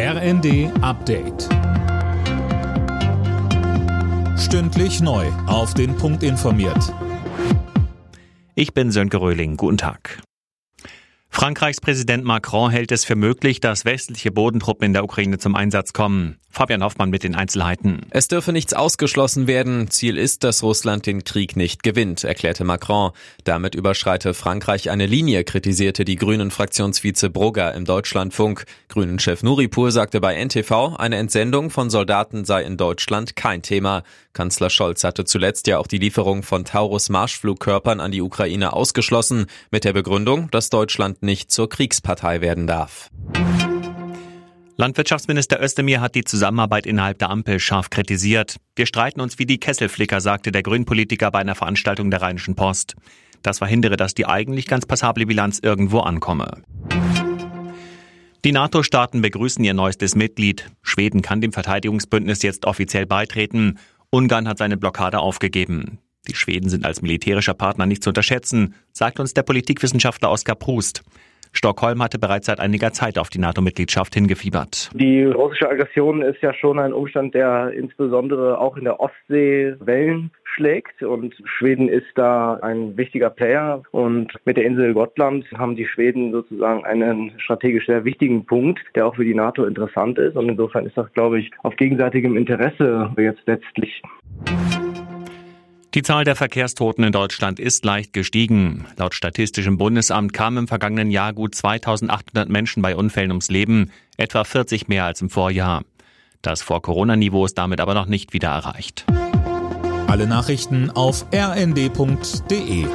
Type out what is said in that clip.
RND Update. Stündlich neu. Auf den Punkt informiert. Ich bin Sönke Röhling. Guten Tag. Frankreichs Präsident Macron hält es für möglich, dass westliche Bodentruppen in der Ukraine zum Einsatz kommen. Fabian Hoffmann mit den Einzelheiten. Es dürfe nichts ausgeschlossen werden. Ziel ist, dass Russland den Krieg nicht gewinnt, erklärte Macron. Damit überschreite Frankreich eine Linie, kritisierte die Grünen-Fraktionsvize Brugger im Deutschlandfunk. Grünen-Chef Nuripur sagte bei NTV, eine Entsendung von Soldaten sei in Deutschland kein Thema. Kanzler Scholz hatte zuletzt ja auch die Lieferung von Taurus-Marschflugkörpern an die Ukraine ausgeschlossen, mit der Begründung, dass Deutschland nicht zur Kriegspartei werden darf. Landwirtschaftsminister Özdemir hat die Zusammenarbeit innerhalb der Ampel scharf kritisiert. Wir streiten uns wie die Kesselflicker, sagte der Grünpolitiker bei einer Veranstaltung der Rheinischen Post. Das verhindere, dass die eigentlich ganz passable Bilanz irgendwo ankomme. Die NATO-Staaten begrüßen ihr neuestes Mitglied. Schweden kann dem Verteidigungsbündnis jetzt offiziell beitreten. Ungarn hat seine Blockade aufgegeben. Die Schweden sind als militärischer Partner nicht zu unterschätzen, sagt uns der Politikwissenschaftler Oskar Prust. Stockholm hatte bereits seit einiger Zeit auf die NATO-Mitgliedschaft hingefiebert. Die russische Aggression ist ja schon ein Umstand, der insbesondere auch in der Ostsee Wellen schlägt und Schweden ist da ein wichtiger Player und mit der Insel Gottland haben die Schweden sozusagen einen strategisch sehr wichtigen Punkt, der auch für die NATO interessant ist und insofern ist das, glaube ich, auf gegenseitigem Interesse jetzt letztlich. Die Zahl der Verkehrstoten in Deutschland ist leicht gestiegen. Laut Statistischem Bundesamt kamen im vergangenen Jahr gut 2800 Menschen bei Unfällen ums Leben, etwa 40 mehr als im Vorjahr. Das Vor-Corona-Niveau ist damit aber noch nicht wieder erreicht. Alle Nachrichten auf rnd.de